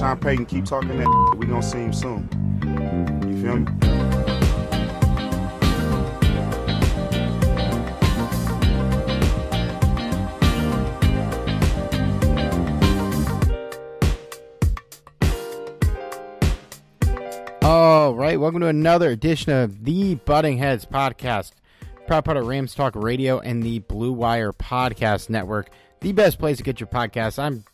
Sean Payton keep talking that. We gonna see him soon. You feel me? All right, welcome to another edition of the Butting Heads podcast, proud part of Rams Talk Radio and the Blue Wire Podcast Network, the best place to get your podcasts. I'm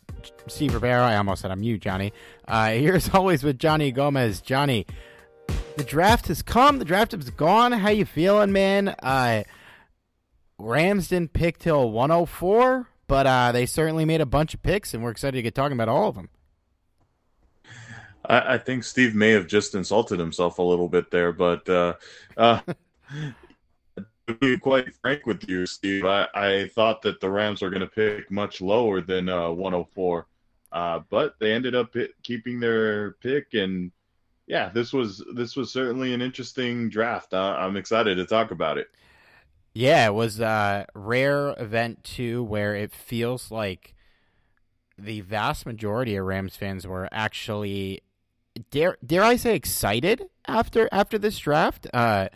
Steve Rivera. I almost said I'm you, Johnny. Uh, here's always with Johnny Gomez. Johnny, the draft has come. The draft is gone. How you feeling, man? Uh, Rams didn't pick till 104, but uh, they certainly made a bunch of picks, and we're excited to get talking about all of them. I, I think Steve may have just insulted himself a little bit there, but uh, uh, be quite frank with you, Steve, I, I thought that the Rams were going to pick much lower than uh, 104, uh, but they ended up keeping their pick, and yeah, this was this was certainly an interesting draft. Uh, I'm excited to talk about it. Yeah, it was a rare event too, where it feels like the vast majority of Rams fans were actually dare dare I say excited after after this draft. Uh,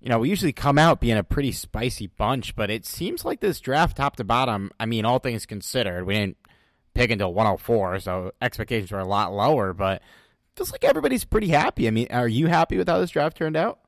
you know, we usually come out being a pretty spicy bunch, but it seems like this draft, top to bottom, I mean, all things considered, we didn't pick until 104, so expectations were a lot lower, but feels like everybody's pretty happy. I mean, are you happy with how this draft turned out?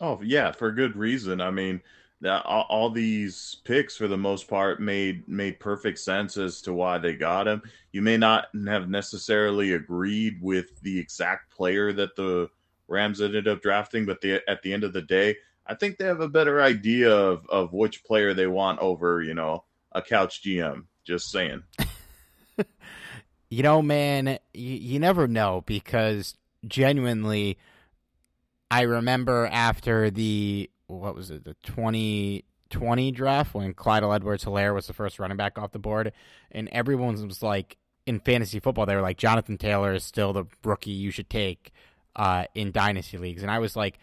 Oh, yeah, for good reason. I mean, all, all these picks for the most part made made perfect sense as to why they got him. You may not have necessarily agreed with the exact player that the Rams ended up drafting, but the, at the end of the day, I think they have a better idea of, of which player they want over, you know, a couch GM. Just saying. you know, man, you, you never know because genuinely, I remember after the, what was it, the 2020 draft when Clyde Edwards Helaire was the first running back off the board, and everyone was like, in fantasy football, they were like, Jonathan Taylor is still the rookie you should take uh, in dynasty leagues, and I was like,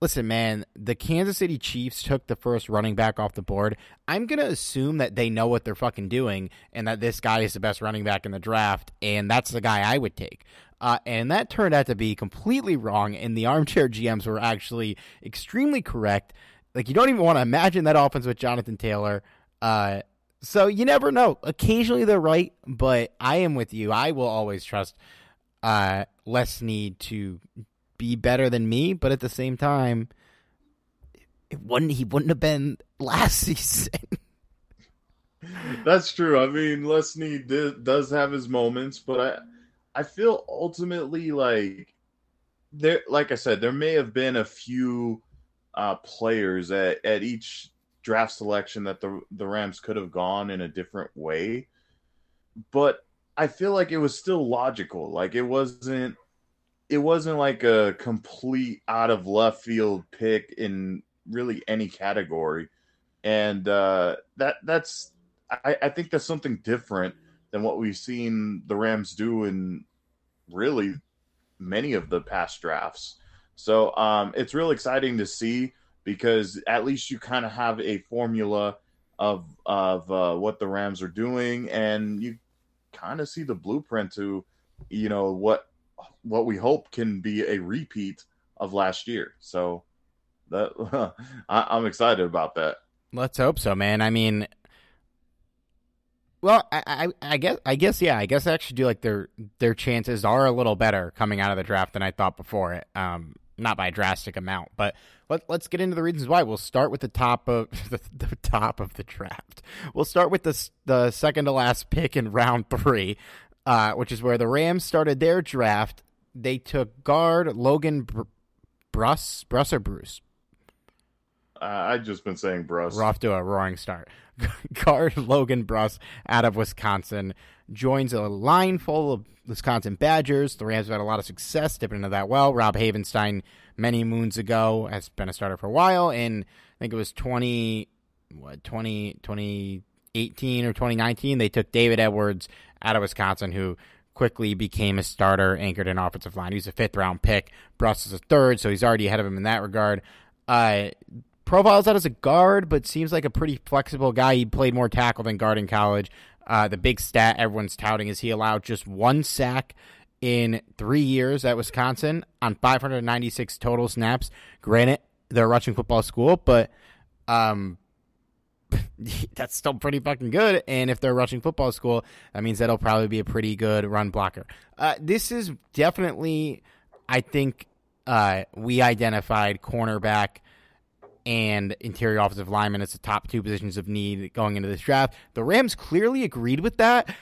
listen, man, the Kansas City Chiefs took the first running back off the board. I'm going to assume that they know what they're fucking doing and that this guy is the best running back in the draft, and that's the guy I would take. Uh, and that turned out to be completely wrong, and the armchair GMs were actually extremely correct. Like, you don't even want to imagine that offense with Jonathan Taylor. Uh, so you never know. Occasionally they're right, but I am with you. I will always trust uh, Les Snead to be better than me, but at the same time, it wouldn't he wouldn't have been last season. That's true. I mean, Les Snead does have his moments, but I I feel ultimately like there, like I said, there may have been a few uh, players at, at each draft selection that the the Rams could have gone in a different way, but I feel like it was still logical. Like it wasn't it wasn't like a complete out of left field pick in really any category. And uh, that that's I, I think that's something different than what we've seen the Rams do in really many of the past drafts. So um, it's real exciting to see because at least you kind of have a formula of of uh, what the Rams are doing, and you kind of see the blueprint to, you know, what what we hope can be a repeat of last year. So that I, I'm excited about that. Let's hope so, man. I mean, well, I, I, I, guess, I guess, yeah, I guess I actually do like their their chances are a little better coming out of the draft than I thought before it. Um, not by a drastic amount, but let, let's get into the reasons why. We'll start with the top of the, the top of the draft. We'll start with the the second to last pick in round three, uh, which is where the Rams started their draft. They took guard Logan Br- Bruss, Bruss or Bruce. Uh, I've just been saying Bruss. We're off to a roaring start. Guard Logan Bruss out of Wisconsin joins a line full of Wisconsin Badgers. The Rams have had a lot of success dipping into that well. Rob Havenstein, many moons ago, has been a starter for a while. And I think it was 20, what, 20, 2018 or 2019, they took David Edwards out of Wisconsin, who quickly became a starter, anchored in offensive line. He was a fifth round pick. Bruss is a third, so he's already ahead of him in that regard. Uh, profiles out as a guard, but seems like a pretty flexible guy. He played more tackle than guard in college. Uh, the big stat everyone's touting is he allowed just one sack in three years at Wisconsin on 596 total snaps. Granted, they're rushing football school, but um, that's still pretty fucking good. And if they're rushing football school, that means that'll probably be a pretty good run blocker. Uh, this is definitely, I think, uh, we identified cornerback and interior offensive lineman as the top two positions of need going into this draft. The Rams clearly agreed with that.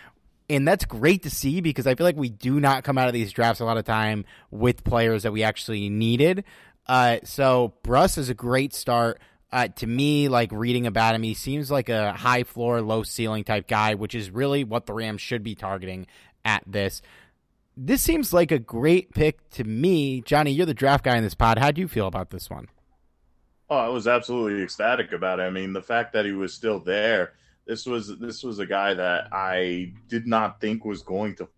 And that's great to see because I feel like we do not come out of these drafts a lot of time with players that we actually needed. Uh, so Bruss is a great start. Uh, to me, like reading about him, he seems like a high floor, low ceiling type guy, which is really what the Rams should be targeting at this. This seems like a great pick to me. Johnny, you're the draft guy in this pod. How do you feel about this one? Oh, I was absolutely ecstatic about it. I mean, the fact that he was still there. This was this was a guy that I did not think was going to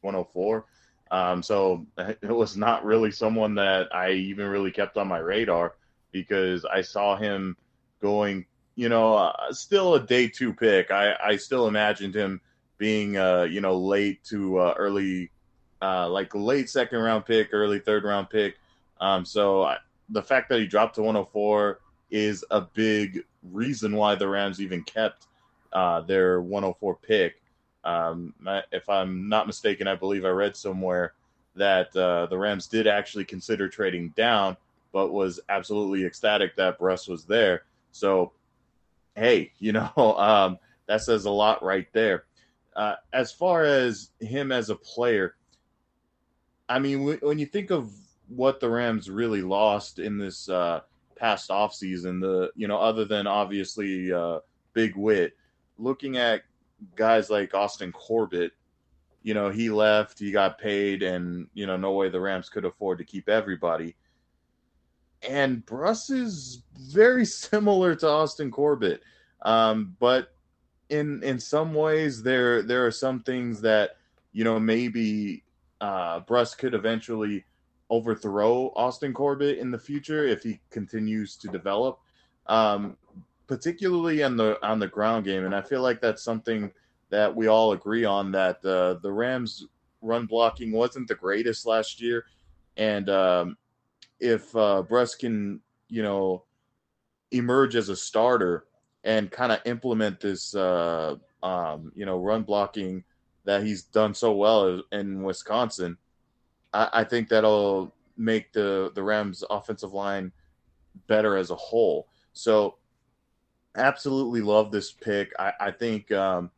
104. Um, so it was not really someone that I even really kept on my radar because I saw him going, you know, uh, still a day two pick. I, I still imagined him being, uh, you know, late to uh, early, uh, like late second round pick, early third round pick. Um, so I, the fact that he dropped to 104 is a big reason why the Rams even kept uh, their 104 pick. Um, if I'm not mistaken, I believe I read somewhere that uh, the Rams did actually consider trading down, but was absolutely ecstatic that Bruss was there. So, hey, you know, um, that says a lot right there. Uh, as far as him as a player, I mean, w- when you think of what the Rams really lost in this uh, past offseason. The you know, other than obviously uh, Big Whit, looking at guys like Austin Corbett, you know, he left, he got paid, and you know, no way the Rams could afford to keep everybody. And Bruss is very similar to Austin Corbett, um, but in in some ways, there there are some things that you know maybe uh, Bruss could eventually overthrow Austin Corbett in the future if he continues to develop, um, particularly on the on the ground game. And I feel like that's something that we all agree on that uh, the Rams run blocking wasn't the greatest last year, and um, if uh, can you know emerge as a starter and kind of implement this uh, um, you know run blocking that he's done so well in Wisconsin I, I think that'll make the the Rams offensive line better as a whole. So absolutely love this pick. I, I think um,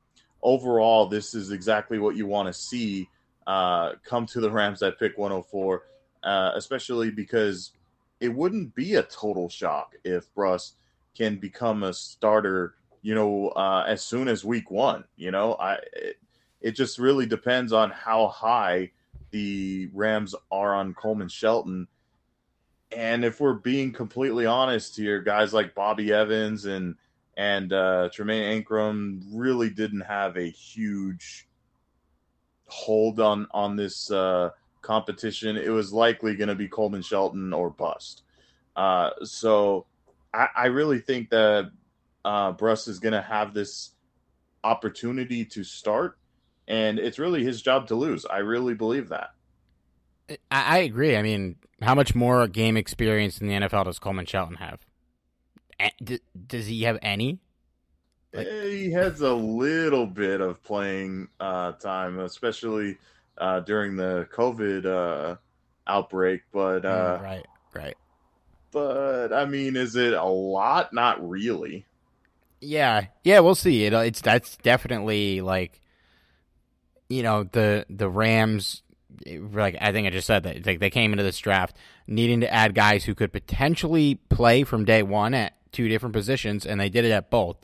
overall this is exactly what you want to see uh, come to the Rams at pick 104, uh, especially because it wouldn't be a total shock if Bruss can become a starter, you know, uh, as soon as week one. You know, I it, it just really depends on how high the Rams are on Coleman Shelton. And if we're being completely honest here, guys like Bobby Evans and and uh, Tremayne Anchrum really didn't have a huge hold on on this uh, competition. It was likely going to be Coleman Shelton or bust. Uh, so I, I, really think that uh, Bruss is going to have this opportunity to start and it's really his job to lose. I really believe that. I, I agree. I mean, how much more game experience in the NFL does Coleman Shelton have? does he have any? Like, eh, he has a little bit of playing uh, time, especially uh, during the COVID uh, outbreak. But uh, mm, right, right. But I mean, is it a lot? Not really. Yeah, yeah, we'll see. It, it's that's definitely like, you know, the the Rams. Like I think I just said that like they came into this draft needing to add guys who could potentially play from day one at two different positions, and they did it at both.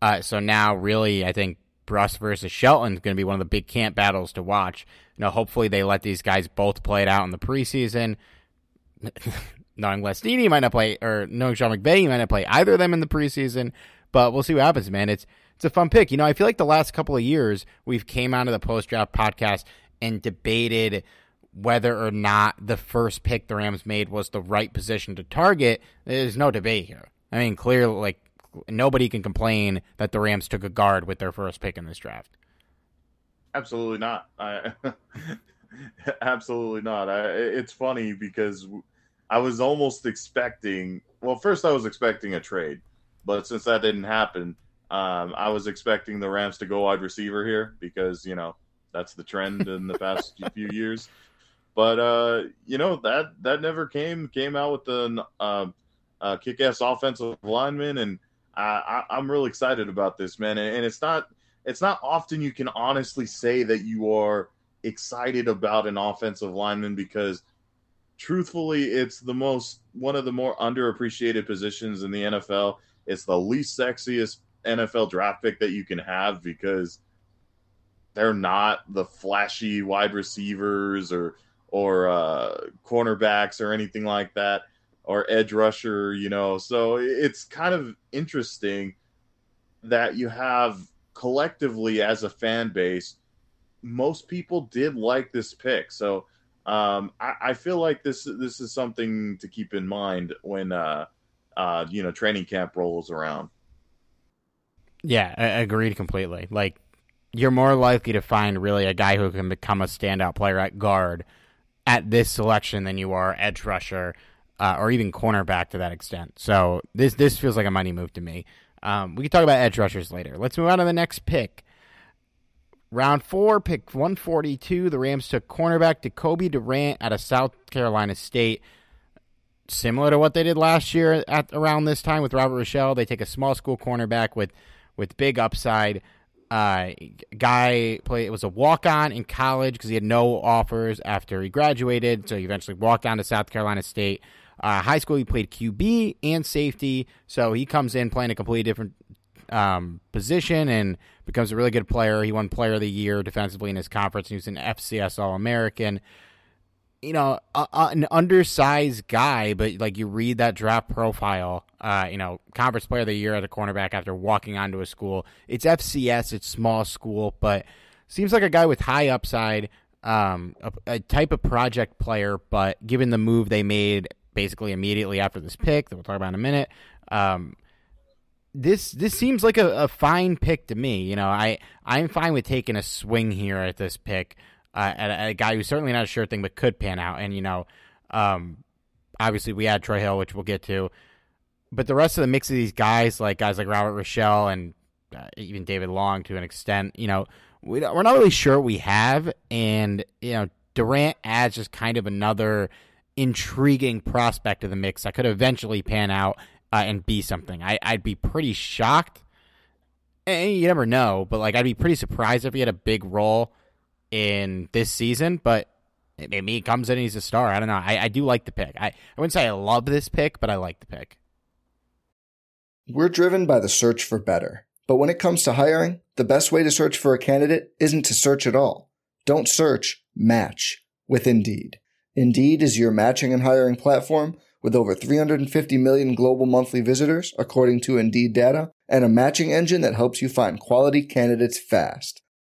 Uh, so now, really, I think Bruss versus Shelton is going to be one of the big camp battles to watch. You know, hopefully they let these guys both play it out in the preseason. knowing Les Snead might not play, or knowing Sean McVay might not play either of them in the preseason, but we'll see what happens, man. It's it's a fun pick. You know, I feel like the last couple of years we've came out of the post draft podcast and debated whether or not the first pick the Rams made was the right position to target. There's no debate here. I mean, clearly, like nobody can complain that the Rams took a guard with their first pick in this draft. Absolutely not. I, absolutely not. I, it's funny because I was almost expecting. Well, first I was expecting a trade, but since that didn't happen, um, I was expecting the Rams to go wide receiver here because you know that's the trend in the past few years. But uh, you know that that never came came out with the uh, uh, kick-ass offensive lineman, and I, am really excited about this, man. And, and, it's not it's not often you can honestly say that you are excited about an offensive lineman because, truthfully, it's the most one of the more underappreciated positions in the NFL. It's the least sexiest NFL draft pick that you can have because they're not the flashy wide receivers or or uh, cornerbacks or anything like that or edge rusher, you know. So it's kind of interesting that you have collectively as a fan base, most people did like this pick. So um, I, I, feel like this this is something to keep in mind when uh, uh, you know training camp rolls around. Yeah, I agreed completely. Like you're more likely to find really a guy who can become a standout player at guard at this selection than you are edge rusher uh, or even cornerback to that extent. So this this feels like a money move to me. Um, we can talk about edge rushers later. Let's move on to the next pick. Round four, pick 142. The Rams took cornerback Jacoby Durant out of South Carolina State. Similar to what they did last year at around this time with Robert Rochell, they take a small school cornerback with with big upside. Uh, guy play it was a walk on in college because he had no offers after he graduated, so he eventually walked on to South Carolina State. Uh, high school, he played QB and safety, so he comes in playing a completely different um, position and becomes a really good player. He won Player of the Year defensively in his conference. He was an FCS All American. You know, a, a, an undersized guy, but like you read that draft profile, uh, you know, conference player of the year at a cornerback after walking onto a school. It's FCS, it's small school, but seems like a guy with high upside, um, a, a type of project player. But given the move they made basically immediately after this pick that we'll talk about in a minute. Um, this this seems like a, a, fine pick to me. You know, I I'm fine with taking a swing here at this pick uh, at, a, guy who's certainly not a sure thing, but could pan out. And you know, um, obviously we had Troy Hill, which we'll get to, but the rest of the mix of these guys, like guys like Robert Rochell and uh, even David Long to an extent, you know, we we're not really sure we have. And you know, Durant adds just kind of another intriguing prospect of the mix that could eventually pan out uh, and be something. I, I'd be pretty shocked. And you never know, but like I'd be pretty surprised if he had a big role in this season. But maybe he comes in and he's a star. I don't know. I, I do like the pick. I, I wouldn't say I love this pick, but I like the pick. We're driven by the search for better. But when it comes to hiring, the best way to search for a candidate isn't to search at all. Don't search, match with Indeed. Indeed is your matching and hiring platform with over 350 million global monthly visitors, according to Indeed data, and a matching engine that helps you find quality candidates fast.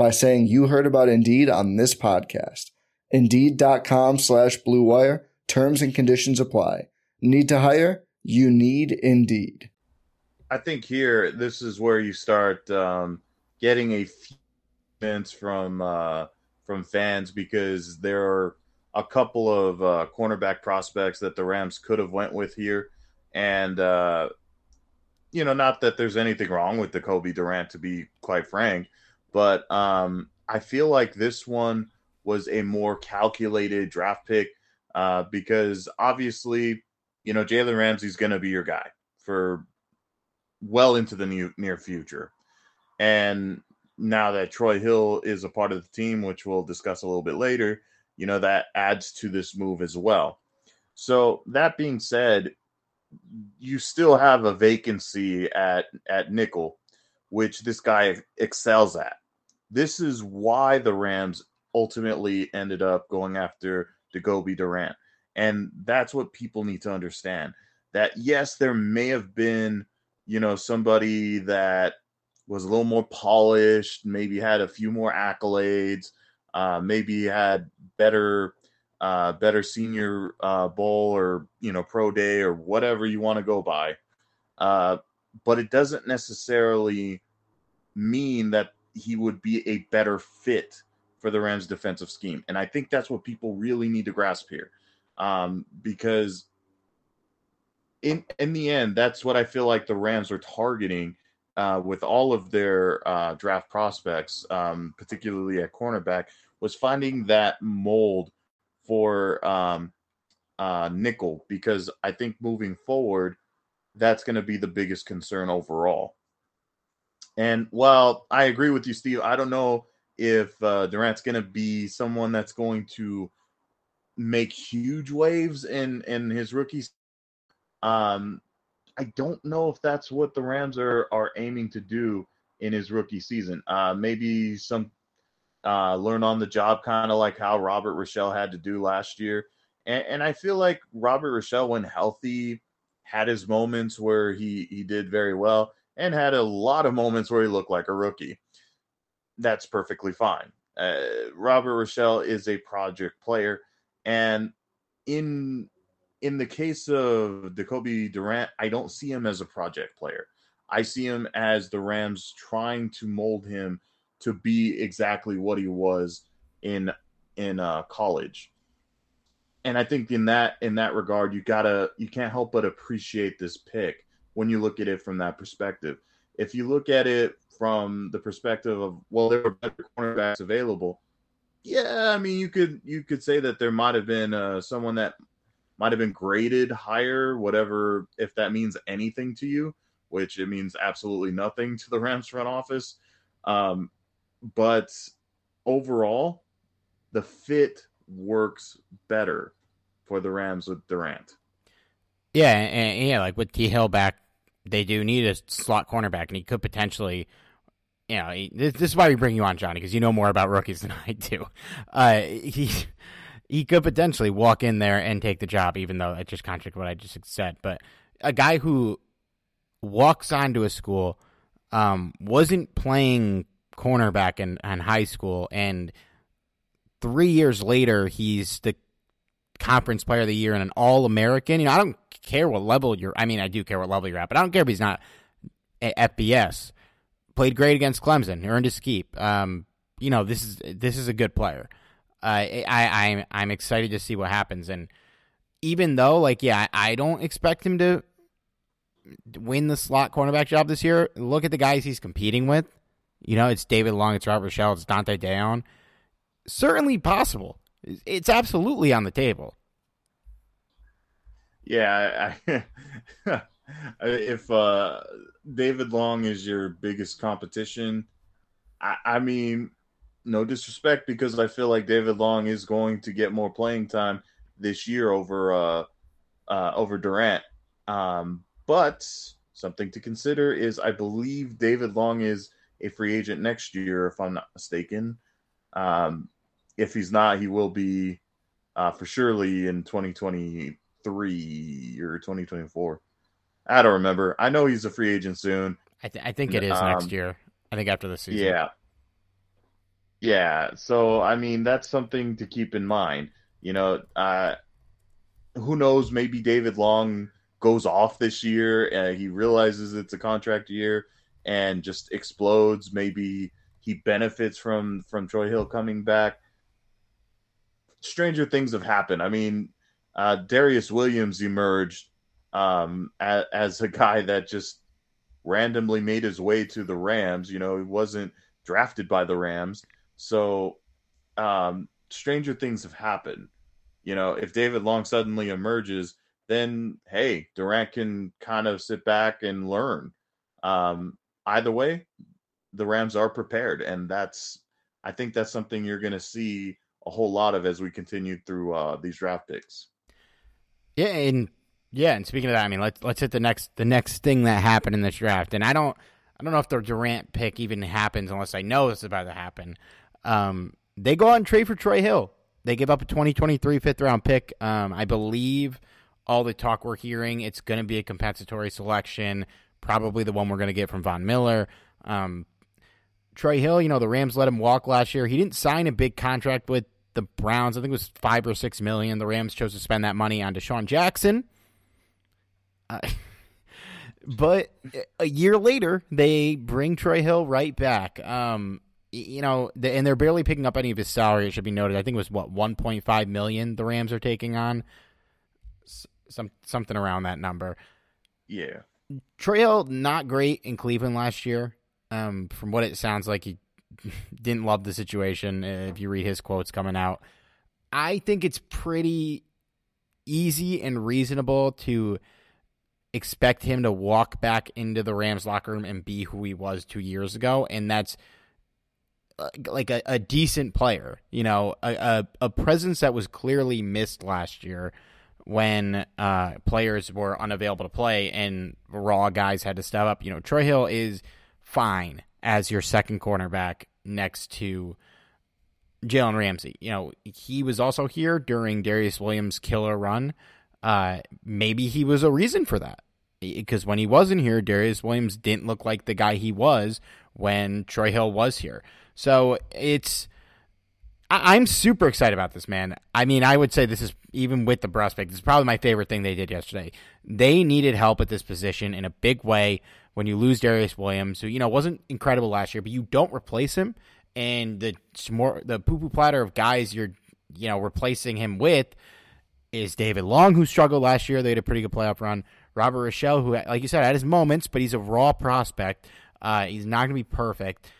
by saying you heard about Indeed on this podcast. Indeed.com slash BlueWire. Terms and conditions apply. Need to hire? You need Indeed. I think here this is where you start um, getting a few comments from uh, from fans because there are a couple of uh, cornerback prospects that the Rams could have went with here, and uh, you know, not that there's anything wrong with the Cobie Durant, to be quite frank, but um, I feel like this one was a more calculated draft pick uh, because obviously, you know, Jalen Ramsey's going to be your guy for well into the new, near future. And now that Troy Hill is a part of the team, which we'll discuss a little bit later, you know, that adds to this move as well. So, that being said, you still have a vacancy at, at nickel, which this guy excels at. This is why the Rams ultimately ended up going after Jacoby Durant. And that's what people need to understand that yes, there may have been you know, somebody that was a little more polished, maybe had a few more accolades, uh, maybe had better uh, better senior uh, bowl or you know pro day or whatever you want to go by. Uh, but it doesn't necessarily mean that he would be a better fit for the Rams' defensive scheme, and I think that's what people really need to grasp here, um, because in in the end, that's what I feel like the Rams are targeting uh, with all of their uh, draft prospects, um, particularly at cornerback, was finding that mold for um, uh, nickel. Because I think moving forward, that's going to be the biggest concern overall. And while I agree with you, Steve, I don't know if uh, Durant's going to be someone that's going to make huge waves in in his rookie um, I don't know if that's what the Rams are are aiming to do in his rookie season. Uh, maybe some uh, learn on the job, kind of like how Robert Rochell had to do last year. And, and I feel like Robert Rochell, when healthy, had his moments where he he did very well, and had a lot of moments where he looked like a rookie. That's perfectly fine. Uh, Robert Rochell is a project player, and in in the case of Jacoby Durant, I don't see him as a project player. I see him as the Rams trying to mold him to be exactly what he was in in uh, college. And I think in that in that regard, you gotta you can't help but appreciate this pick when you look at it from that perspective. If you look at it from the perspective of well, there were better cornerbacks available. Yeah, I mean you could you could say that there might have been uh, someone that might have been graded higher, whatever, if that means anything to you, which it means absolutely nothing to the Rams front office. Um, but overall, the fit works better for the Rams with Durant. Yeah, and, yeah, like with T Hill back, they do need a slot cornerback, and he could potentially. You know, he, this, this, is why we bring you on, Johnny, because you know more about rookies than I do. Uh, he he could potentially walk in there and take the job, even though it just contradicts what I just said. But a guy who walks onto a school, um, wasn't playing cornerback in, in high school, and three years later, he's the conference player of the year and an all American. You know, I don't care what level you're. I mean, I do care what level you're at, but I don't care if he's not FBS. Played great against Clemson, earned his keep. Um, you know, this is this is a good player. I, I I'm I'm excited to see what happens. And even though, like, yeah, I don't expect him to win the slot cornerback job this year. Look at the guys he's competing with. You know, it's David Long, it's Robert Shell, it's Dont'e Deayon. Certainly possible. It's absolutely on the table. Yeah, I, if uh, David Long is your biggest competition, I, I mean, no disrespect because I feel like David Long is going to get more playing time this year over uh, uh, over Durant. Um, but something to consider is I believe David Long is a free agent next year, if I'm not mistaken. Um, if he's not, he will be uh, for surely in 2023 or 2024. I don't remember. I know he's a free agent soon. I, th- I think it is um, next year. I think after the season. Yeah. Yeah. So, I mean, that's something to keep in mind. You know, uh, who knows? Maybe David Long goes off this year and he realizes it's a contract year and just explodes. Maybe he benefits from from Troy Hill coming back. Stranger things have happened. I mean, uh, Darious Williams emerged um, as, as a guy that just randomly made his way to the Rams. You know, he wasn't drafted by the Rams. So, um, stranger things have happened. You know, if David Long suddenly emerges, then hey, Durant can kind of sit back and learn. Um, either way, the Rams are prepared, and that's I think that's something you're going to see a whole lot of as we continue through uh, these draft picks. Yeah, and yeah, and speaking of that, I mean, let's let's hit the next the next thing that happened in this draft, and I don't I don't know if the Durant pick even happens unless I know it's about to happen. Um, they go and trade for Troy Hill. They give up a 2023 fifth round pick. Um, I believe all the talk we're hearing, it's going to be a compensatory selection, probably the one we're going to get from Von Miller. Um, Troy Hill, you know, the Rams let him walk last year. He didn't sign a big contract with the Browns. I think it was five or six million. The Rams chose to spend that money on DeSean Jackson. Uh, but a year later, they bring Troy Hill right back. Um, you know, and they're barely picking up any of his salary. It should be noted. I think it was what 1.5 million the Rams are taking on, some something around that number. Yeah, Troy Hill not great in Cleveland last year. Um, from what it sounds like, he didn't love the situation. If you read his quotes coming out, I think it's pretty easy and reasonable to expect him to walk back into the Rams locker room and be who he was two years ago, and that's like a, a decent player. You know, a, a, a presence that was clearly missed last year when uh, players were unavailable to play and raw guys had to step up. You know, Troy Hill is fine as your second cornerback next to Jalen Ramsey. You know, he was also here during Darious Williams' killer run uh, maybe he was a reason for that. Because when he wasn't here, Darious Williams didn't look like the guy he was when Troy Hill was here. So it's. I, am super excited about this, man. I mean, I would say this is even with the prospect. Is probably my favorite thing they did yesterday. They needed help at this position in a big way when you lose Darious Williams, who you know wasn't incredible last year, but you don't replace him, and the more the poo poo platter of guys you're you know replacing him with is David Long, who struggled last year. They had a pretty good playoff run. Robert Rochell, who, like you said, had his moments, but he's a raw prospect. Uh, he's not going to be perfect.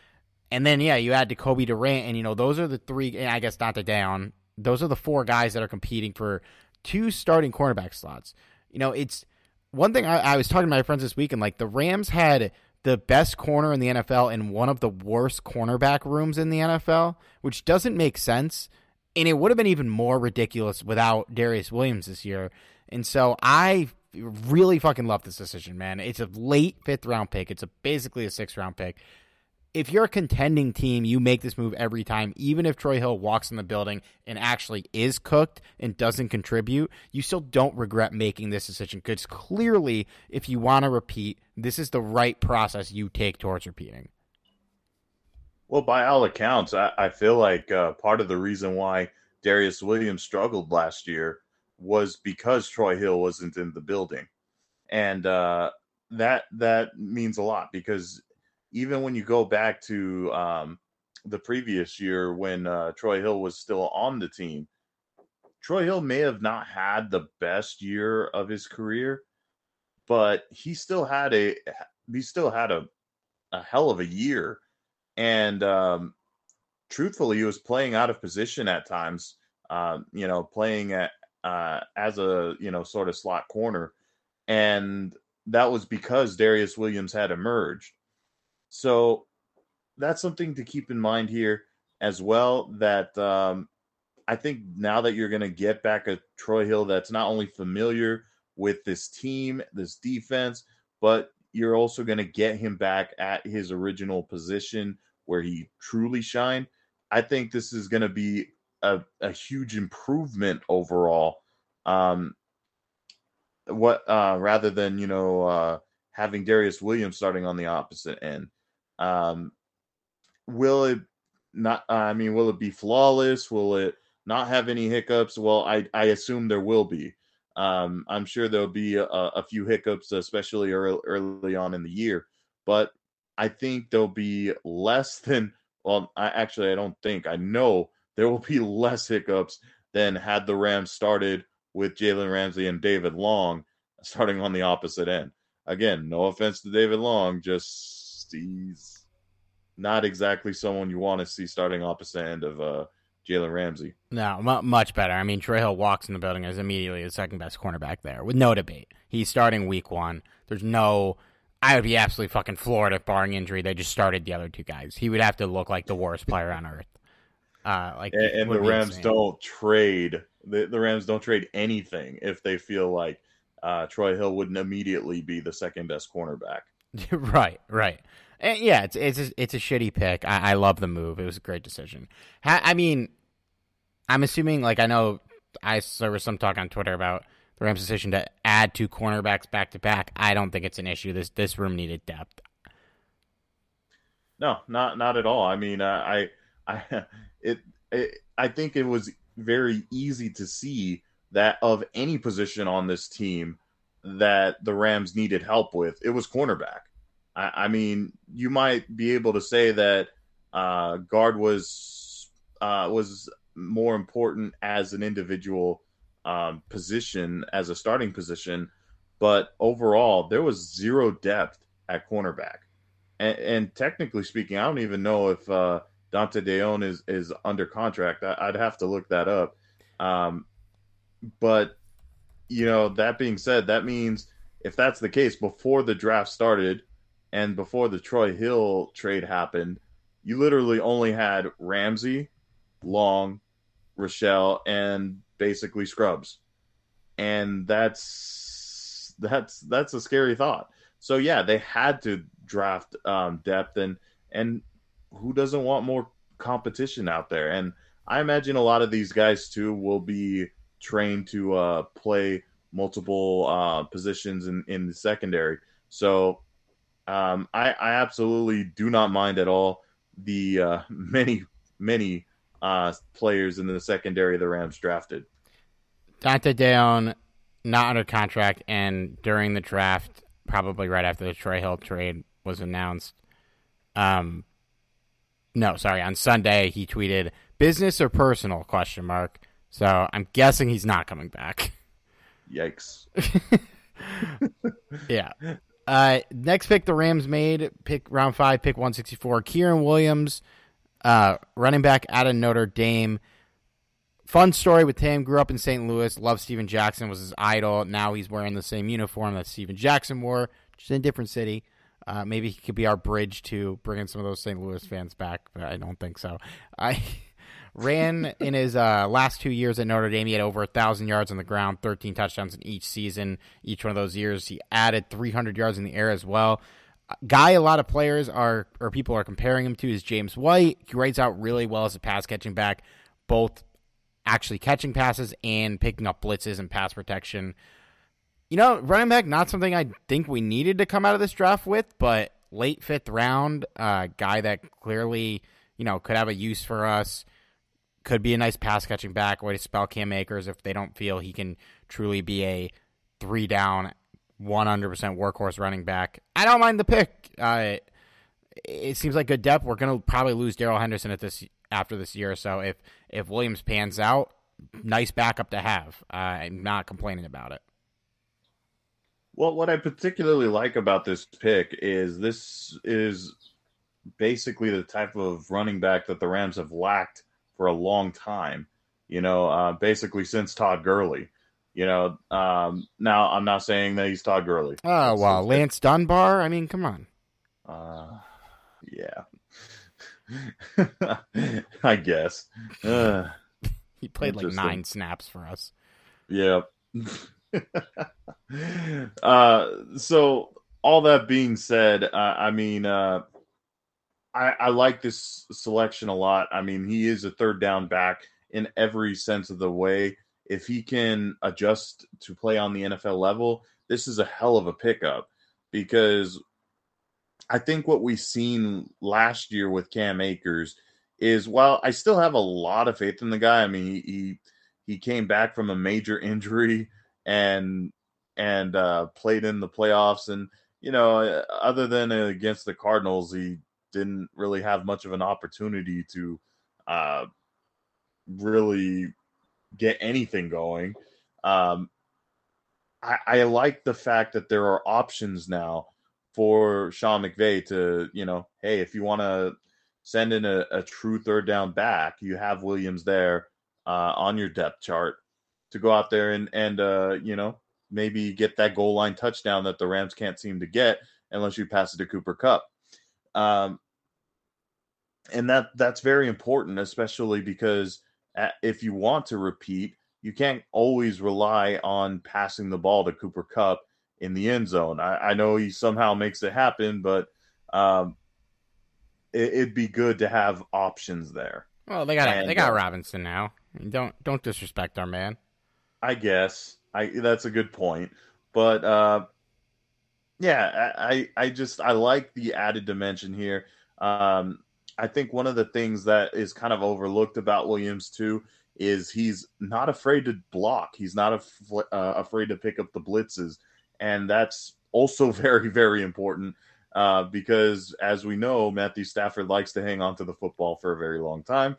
And then, yeah, you add to Cobie Durant, and, you know, those are the three, and I guess not the down, those are the four guys that are competing for two starting cornerback slots. You know, it's one thing I, I was talking to my friends this week, and like the Rams had the best corner in the NFL and one of the worst cornerback rooms in the NFL, which doesn't make sense and it would have been even more ridiculous without Darious Williams this year. And so I really fucking love this decision, man. It's a late fifth round pick. It's a basically a sixth round pick. If you're a contending team, you make this move every time, even if Troy Hill walks in the building and actually is cooked and doesn't contribute, you still don't regret making this decision. Because clearly, if you want to repeat, this is the right process you take towards repeating. Well, by all accounts, I, I feel like uh, part of the reason why Darious Williams struggled last year was because Troy Hill wasn't in the building, and uh, that that means a lot because even when you go back to um, the previous year when uh, Troy Hill was still on the team, Troy Hill may have not had the best year of his career, but he still had a he still had a a hell of a year and um, truthfully, he was playing out of position at times. Uh, you know, playing at uh, as a you know sort of slot corner, and that was because Darious Williams had emerged. So that's something to keep in mind here as well. That um, I think now that you're going to get back a Troy Hill that's not only familiar with this team, this defense, but you're also going to get him back at his original position where he truly shined. I think this is going to be a, a huge improvement overall. Um, what uh, rather than you know uh, having Darious Williams starting on the opposite end. Um, will it not? I mean, will it be flawless? Will it not have any hiccups? Well, I I assume there will be. Um, I'm sure there'll be a, a few hiccups, especially early, early on in the year, but I think there'll be less than. Well, I actually I don't think I know there will be less hiccups than had the Rams started with Jalen Ramsey and David Long starting on the opposite end. Again, no offense to David Long, just he's not exactly someone you want to see starting opposite end of uh, Jalen Ramsey. No, m- much better. I mean, Troy Hill walks in the building as immediately the second best cornerback there, with no debate. He's starting week one. There's no. I would be absolutely fucking floored if, barring injury, they just started the other two guys. He would have to look like the worst player on earth. Uh, like, and, and the Rams insane. don't trade. The, the Rams don't trade anything if they feel like uh, Troy Hill wouldn't immediately be the second best cornerback. right, right. And yeah, it's it's a, it's a shitty pick. I, I, love the move. It was a great decision. Ha, I mean, I'm assuming like I know I there was some talk on Twitter about the Rams' decision to add two cornerbacks back to back. I don't think it's an issue. This this room needed depth. No, not not at all. I mean, uh, I I it, it I think it was very easy to see that of any position on this team that the Rams needed help with, it was cornerback. I, I mean, you might be able to say that uh, guard was uh, was more important as an individual um, position, as a starting position, but overall there was zero depth at cornerback. And, and technically speaking, I don't even know if uh, Dont'e Deayon is is under contract. I, would have to look that up. Um, but you know, that being said, that means if that's the case, before the draft started and before the Troy Hill trade happened, you literally only had Ramsey, Long, Rochell, and basically Scrubs. And that's that's that's a scary thought. So yeah, they had to draft um, depth and and who doesn't want more competition out there? And I imagine a lot of these guys too will be trained to uh, play multiple uh, positions in, in the secondary. So um, I, I, absolutely do not mind at all the uh, many, many uh, players in the secondary the Rams drafted. Dont'e Deayon, not under contract, and during the draft, probably right after the Troy Hill trade was announced. Um, no, sorry, on Sunday he tweeted business or personal question mark so I'm guessing he's not coming back. Yikes. yeah. Uh, next pick the Rams made, pick round five, pick 164. Kyren Williams, uh, running back out of Notre Dame. Fun story with him. Grew up in St. Louis. Loved Steven Jackson. Was his idol. Now he's wearing the same uniform that Steven Jackson wore, just in a different city. Uh, maybe he could be our bridge to bringing some of those St. Louis fans back, but I don't think so. I ran in his uh, last two years at Notre Dame. He had over a thousand yards on the ground, 13 touchdowns in each season. Each one of those years, he added 300 yards in the air as well. Guy, a lot of players are or people are comparing him to is James White. He writes out really well as a pass catching back, both actually catching passes and picking up blitzes and pass protection. You know, running back, not something I think we needed to come out of this draft with, but late fifth round, uh, guy that clearly, you know, could have a use for us could be a nice pass catching back, way to spell Cam Akers if they don't feel he can truly be a three down, 100% workhorse running back. I don't mind the pick. Uh, it seems like good depth. We're going to probably lose Darrell Henderson at this after this year. So if if Williams pans out, nice backup to have. Uh, I'm not complaining about it. Well, what I particularly like about this pick is this is basically the type of running back that the Rams have lacked for a long time. You know, uh, basically since Todd Gurley. You know, um, now I'm not saying that he's Todd Gurley. Oh wow, Lance Dunbar. I mean, come on. Uh, yeah. I guess. Uh, he played like nine snaps for us. Yeah. uh, so all that being said, uh, I mean, uh, I, I like this selection a lot. I mean, he is a third down back in every sense of the way. If he can adjust to play on the NFL level, this is a hell of a pickup because I think what we've seen last year with Cam Akers is while I still have a lot of faith in the guy. I mean, he he, he came back from a major injury and and uh, played in the playoffs, and you know, other than against the Cardinals, he didn't really have much of an opportunity to uh, really get anything going. Um, I, I like the fact that there are options now for Sean McVay to, you know, hey, if you want to send in a, a, true third down back, you have Williams there uh, on your depth chart to go out there and and uh, you know maybe get that goal line touchdown that the Rams can't seem to get unless you pass it to Cooper Kupp. Um, and that that's very important, especially because if you want to repeat, you can't always rely on passing the ball to Cooper Kupp in the end zone. I, I know he somehow makes it happen, but um, it, would be good to have options there. Well, they got and, they got uh, Robinson now. Don't don't disrespect our man. I guess I that's a good point, but uh, yeah, I I just I like the added dimension here. Um, I think one of the things that is kind of overlooked about Williams too is he's not afraid to block. He's not af- uh, afraid to pick up the blitzes, and that's also very very important uh, because as we know, Matthew Stafford likes to hang on to the football for a very long time.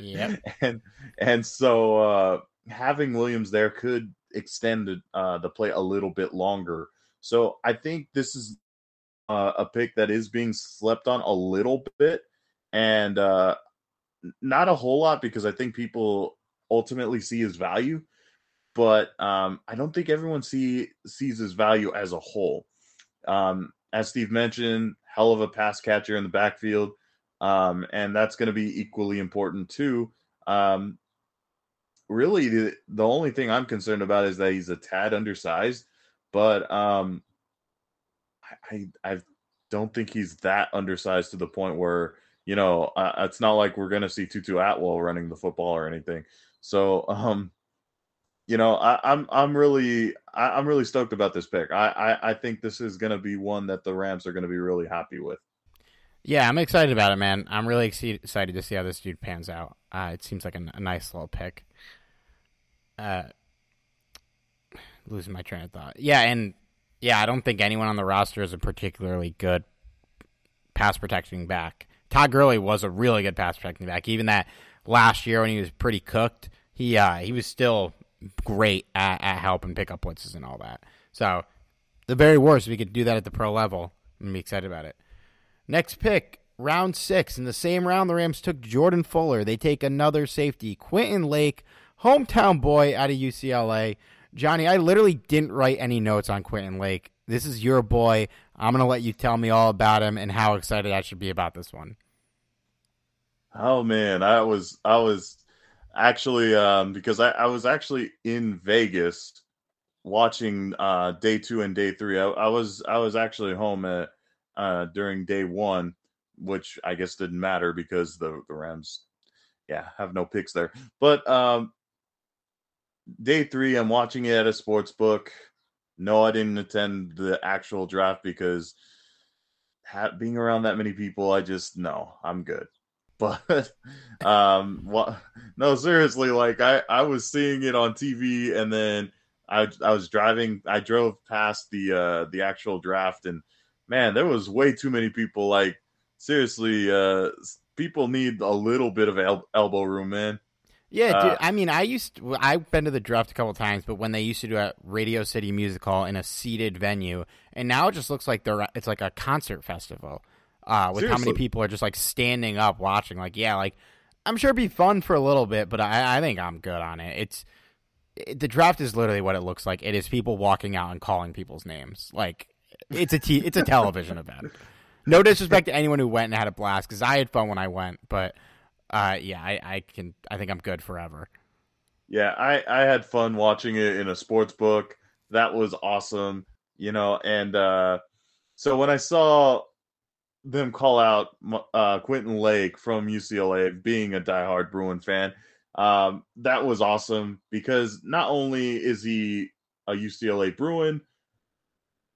yeah, and and so uh, having Williams there could extend uh, the play a little bit longer. So I think this is uh, a pick that is being slept on a little bit, and uh, not a whole lot because I think people ultimately see his value, but um, I don't think everyone see sees his value as a whole. Um, as Steve mentioned, hell of a pass catcher in the backfield, um, and that's going to be equally important too. Um, really, the, the only thing I'm concerned about is that he's a tad undersized, but um, I, I don't think he's that undersized to the point where you know uh, it's not like we're to see Tutu Atwell running the football or anything. So um, you know, I, am I'm, I'm really I, am really stoked about this pick. I, I I think this is to be one that the Rams are to be really happy with. Yeah, I'm excited about it, man. I'm really excited to see how this dude pans out. Uh, it seems like a, a nice little pick. Uh, losing my train of thought. Yeah, and yeah, I don't think anyone on the roster is a particularly good pass protecting back. Todd Gurley was a really good pass protecting back. Even that last year when he was pretty cooked, he uh, he was still great at, at helping pick up blitzes and all that. So the very worst, we could do that at the pro level, I'm be excited about it. Next pick, round six. In the same round, the Rams took Jordan Fuller. They take another safety, Quentin Lake, hometown boy out of UCLA. Johnny, I literally didn't write any notes on Quentin Lake. This is your boy. I'm going to let you tell me all about him and how excited I should be about this one. Oh man, I was I was actually um, because I, I, was actually in Vegas watching uh, day two and day three. I, I was I was actually home at uh, during day one, which I guess didn't matter because the the Rams, yeah, have no picks there. But um, day three, I'm watching it at a sports book. No, I didn't attend the actual draft because ha- being around that many people, I just no, I'm good. But um, what? No, seriously, like I I was seeing it on TV, and then I I was driving. I drove past the uh the actual draft, and man, there was way too many people. Like seriously, uh, people need a little bit of el- elbow room, man. Yeah, dude. Uh, I mean, I used to, I've been to the draft a couple times, but when they used to do a Radio City Music Hall in a seated venue, and now it just looks like they're it's like a concert festival. Uh, with Seriously. how many people are just like standing up watching. Like, yeah, like I'm sure it'd be fun for a little bit, but I, I think I'm good on it. It's it, the draft is literally what it looks like. It is people walking out and calling people's names. Like it's a t- it's a television event. No disrespect to anyone who went and had a blast because I had fun when I went, but uh, yeah, I, I can. I think I'm good forever. Yeah, I I had fun watching it in a sports book. That was awesome. you know, and uh, so when I saw them call out uh, Quentin Lake from UCLA, being a diehard Bruin fan, um, that was awesome because not only is he a UCLA Bruin,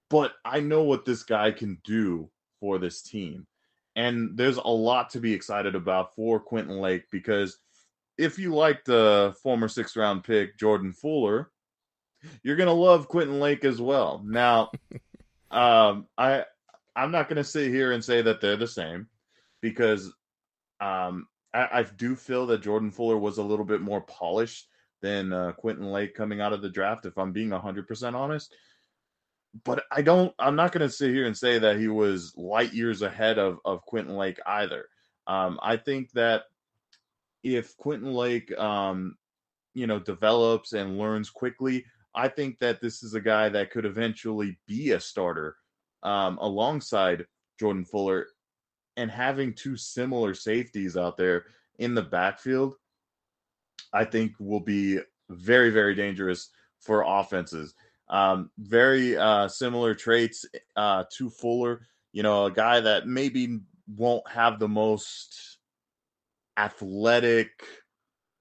but I know what this guy can do for this team. And there's a lot to be excited about for Quentin Lake because if you like the former sixth round pick, Jordan Fuller, you're gonna love Quentin Lake as well. Now, um, I I'm not gonna sit here and say that they're the same because um, I, I, do feel that Jordan Fuller was a little bit more polished than uh, Quentin Lake coming out of the draft. If I'm being 100 percent honest, but I don't. I'm not going to sit here and say that he was light years ahead of of Quentin Lake either. Um, I think that if Quentin Lake, um, you know, develops and learns quickly, I think that this is a guy that could eventually be a starter um, alongside Jordan Fuller. And having two similar safeties out there in the backfield, I think will be very, very dangerous for offenses. Um, very uh, similar traits uh, to Fuller. You know, a guy that maybe won't have the most athletic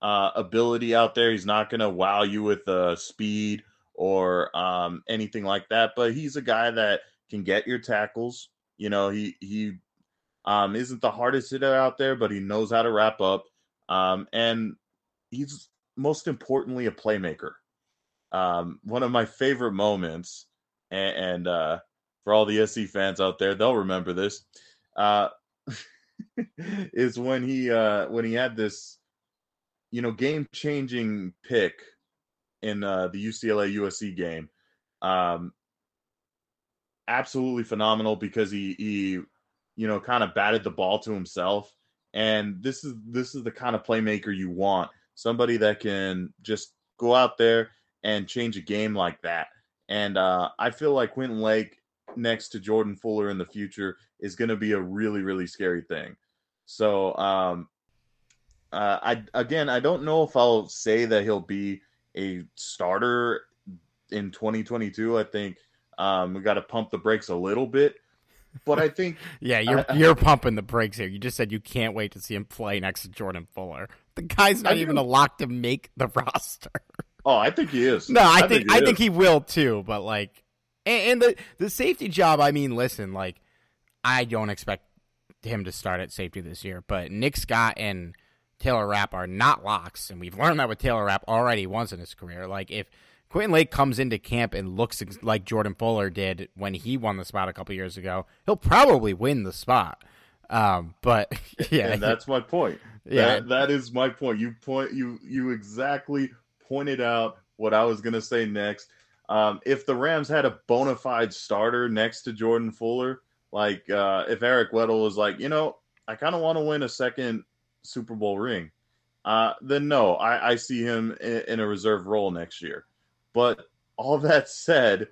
uh, ability out there. He's not going to wow you with uh, speed or um, anything like that, but he's a guy that can get your tackles. You know, he he um, isn't the hardest hitter out there, but he knows how to wrap up. Um, and he's most importantly a playmaker. Um, one of my favorite moments, and, and uh, for all the SC fans out there, they'll remember this. Uh, is when he uh, when he had this, you know, game changing pick in uh, the UCLA USC game. Um, absolutely phenomenal because he he you know kind of batted the ball to himself and this is this is the kind of playmaker you want somebody that can just go out there and change a game like that and uh, i feel like quentin lake next to jordan fuller in the future is going to be a really really scary thing so um, uh, i again i don't know if i'll say that he'll be a starter in 2022 i think um, we got to pump the brakes a little bit. But I think yeah, you're I, you're pumping the brakes here. You just said you can't wait to see him play next to Jordan Fuller. The guy's not I even do. a lock to make the roster. Oh, I think he is. No, I, I think, think I is. think he will too. But like, and, and the the safety job. I mean, listen, like, I don't expect him to start at safety this year. But Nick Scott and Taylor Rapp are not locks, and we've learned that with Taylor Rapp already once in his career. Like if Quentin Lake comes into camp and looks like Jordan Fuller did when he won the spot a couple years ago, he'll probably win the spot. Um, but yeah, and that's my point. Yeah, that, that is my point. You point you you exactly pointed out what I was gonna say next. Um, if the Rams had a bona fide starter next to Jordan Fuller, like uh, if Eric Weddle was like, you know, I kind of want to win a second Super Bowl ring, uh, then no, I, I see him in, in a reserve role next year. But all that said,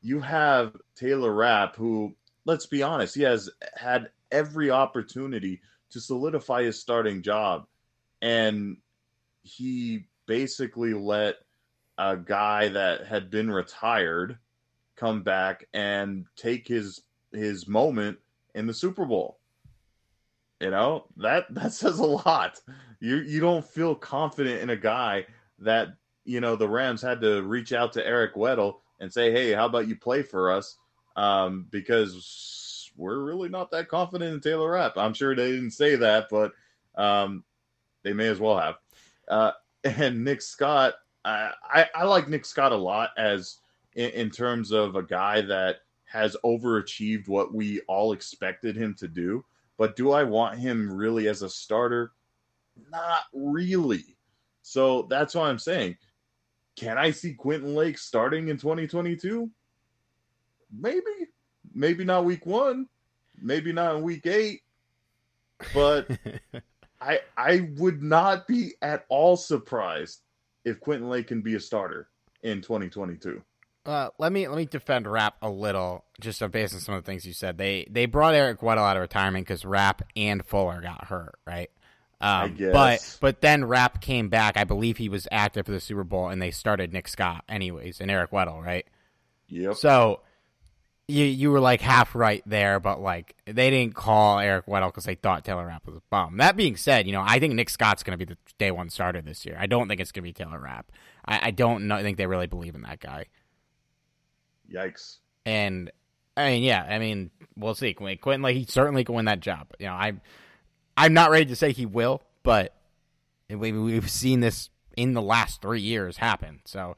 you have Taylor Rapp, who, let's be honest, he has had every opportunity to solidify his starting job. And he basically let a guy that had been retired come back and take his his moment in the Super Bowl. You know, that that says a lot. You you don't feel confident in a guy that you know, the Rams had to reach out to Eric Weddle and say, "Hey, how about you play for us?" Um, because we're really not that confident in Taylor Rapp. I'm sure they didn't say that, but um, they may as well have. Uh, and Nick Scott, I, I, I, like Nick Scott a lot as in, in terms of a guy that has overachieved what we all expected him to do. But do I want him really as a starter? Not really. So that's why I'm saying. Can I see Quentin Lake starting in 2022? Maybe. Maybe not week one. Maybe not in week eight. But I I would not be at all surprised if Quentin Lake can be a starter in 2022. Uh, let me let me defend Rapp a little, just based on some of the things you said. They they brought Eric Weddle out of retirement because Rapp and Fuller got hurt, right? Um, but but then Rapp came back. I believe he was active for the Super Bowl, and they started Nick Scott anyways and Eric Weddle, right? Yep. So you you were like half right there, but like they didn't call Eric Weddle because they thought Taylor Rapp was a bum. That being said, you know I think Nick Scott's going to be the day one starter this year. I don't think it's going to be Taylor Rapp. I, I don't know, I think they really believe in that guy. Yikes. And I mean, yeah, I mean, we'll see. Quentin, like he certainly can win that job. You know, I'm I'm not ready to say he will, but we, we've seen this in the last three years happen. So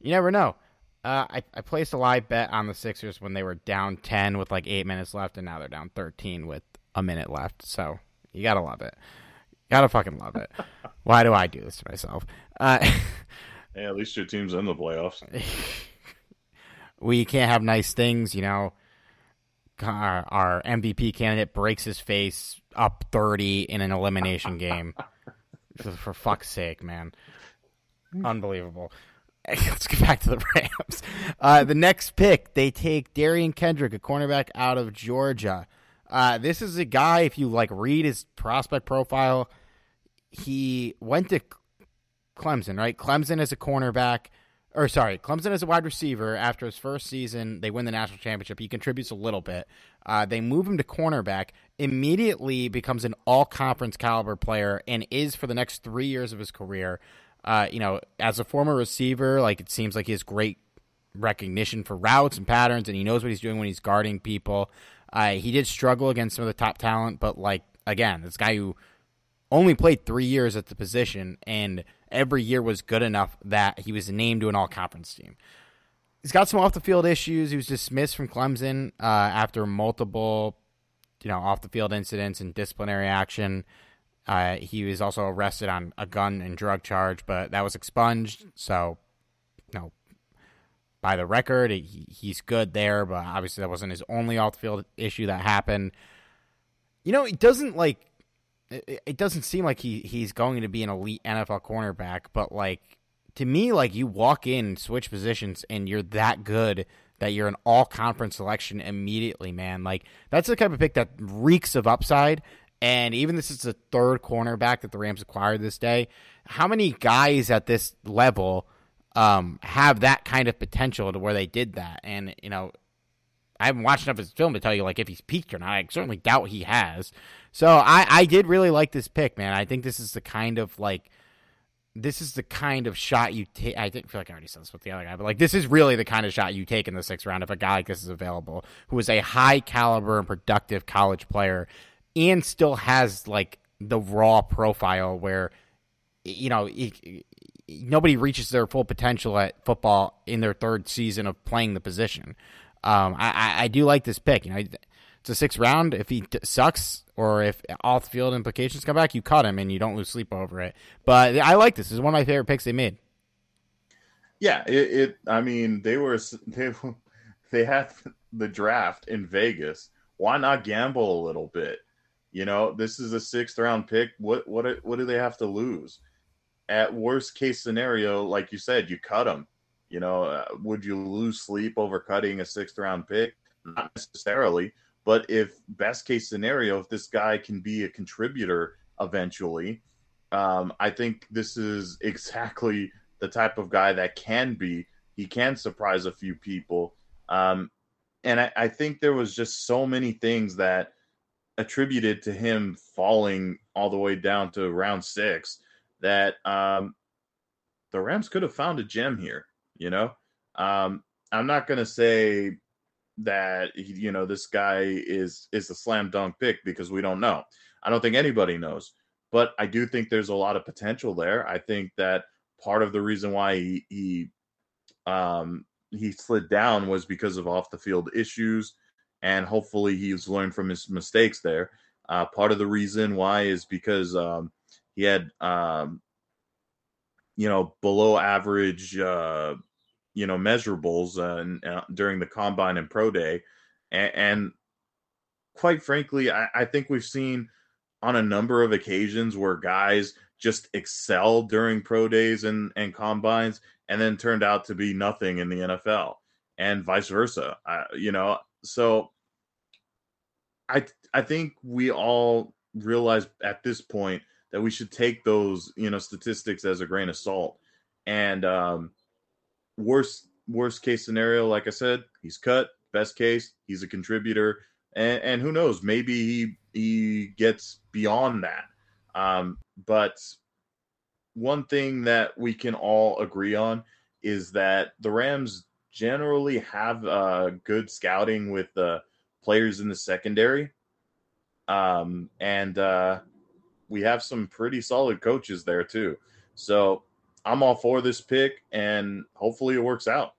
you never know. Uh, I, I placed a live bet on the Sixers when they were down 10 with like eight minutes left, and now they're down 13 with a minute left. So you gotta love it. Gotta fucking love it. Why do I do this to myself? Uh, hey, at least your team's in the playoffs. we can't have nice things, you know. Our, our MVP candidate breaks his face up 30 in an elimination game. For fuck's sake, man. Unbelievable. Let's get back to the Rams. Uh, the next pick, they take Derion Kendrick, a cornerback out of Georgia. Uh, this is a guy. If you like read his prospect profile, he went to Clemson, right? Clemson as a cornerback, or sorry, Clemson as a wide receiver. After his first season, they win the national championship. He contributes a little bit. Uh, they move him to cornerback. Immediately becomes an all conference caliber player and is for the next three years of his career uh, you know, as a former receiver, like it seems like he has great recognition for routes and patterns, and he knows what he's doing when he's guarding people. Uh, he did struggle against some of the top talent, but like again, this guy who only played three years at the position, and every year was good enough that he was named to an all conference team. He's got some off the field issues. He was dismissed from Clemson uh, after multiple, you know, off the field incidents and disciplinary action. Uh, he was also arrested on a gun and drug charge, but that was expunged. So, know, by the record, he, he's good there, but obviously that wasn't his only off-field issue that happened. You know, it doesn't like it, it doesn't seem like he he's going to be an elite NFL cornerback, but like to me, like you walk in, switch positions, and you're that good that you're an all conference selection immediately, man. Like that's the type of pick that reeks of upside and even this is the third cornerback that the Rams acquired this day. How many guys at this level um, have that kind of potential to where they did that? And you know, I haven't watched enough of his film to tell you like if he's peaked or not. I certainly doubt he has. So I, I did really like this pick, man. I think this is the kind of like this is the kind of shot you take. I didn't feel like I already said this with the other guy, but like this is really the kind of shot you take in the sixth round if a guy like this is available, who is a high caliber and productive college player and still has like the raw profile where you know nobody reaches their full potential at football in their third season of playing the position. Um, I, I do like this pick. You know, it's a sixth round. If he sucks or if off field implications come back, you cut him and you don't lose sleep over it. But I like this. This is one of my favorite picks they made. Yeah, it. it I mean, they were they they had the draft in Vegas. Why not gamble a little bit? You know, this is a sixth round pick. What what what do they have to lose? At worst case scenario, like you said, you cut them. You know, uh, would you lose sleep over cutting a sixth round pick? Not necessarily, but if best case scenario, if this guy can be a contributor eventually, um, I think this is exactly the type of guy that can be. He can surprise a few people. Um, and I, I think there was just so many things that attributed to him falling all the way down to round six that um, the Rams could have found a gem here. You know, um, I'm not going to say that you know this guy is is a slam dunk pick because we don't know. I don't think anybody knows, but I do think there's a lot of potential there. I think that part of the reason why he, he um he slid down was because of off the field issues and hopefully he's learned from his mistakes there. Uh, part of the reason why is because um, he had, um, you know, below average, uh, you know, measurables uh, uh, during the combine and pro day, and, and quite frankly, I, I think we've seen on a number of occasions where guys just excel during pro days and, and combines and then turned out to be nothing in the NFL and vice versa. Uh, you know, so I I think we all realize at this point that we should take those you know statistics as a grain of salt. And um, worst worst case scenario, like I said, he's cut. Best case, he's a contributor, and, and who knows? Maybe he he gets beyond that. Um, but one thing that we can all agree on is that the Rams generally have uh, good scouting with the players in the secondary, um, and uh, we have some pretty solid coaches there too. So I'm all for this pick, and hopefully it works out.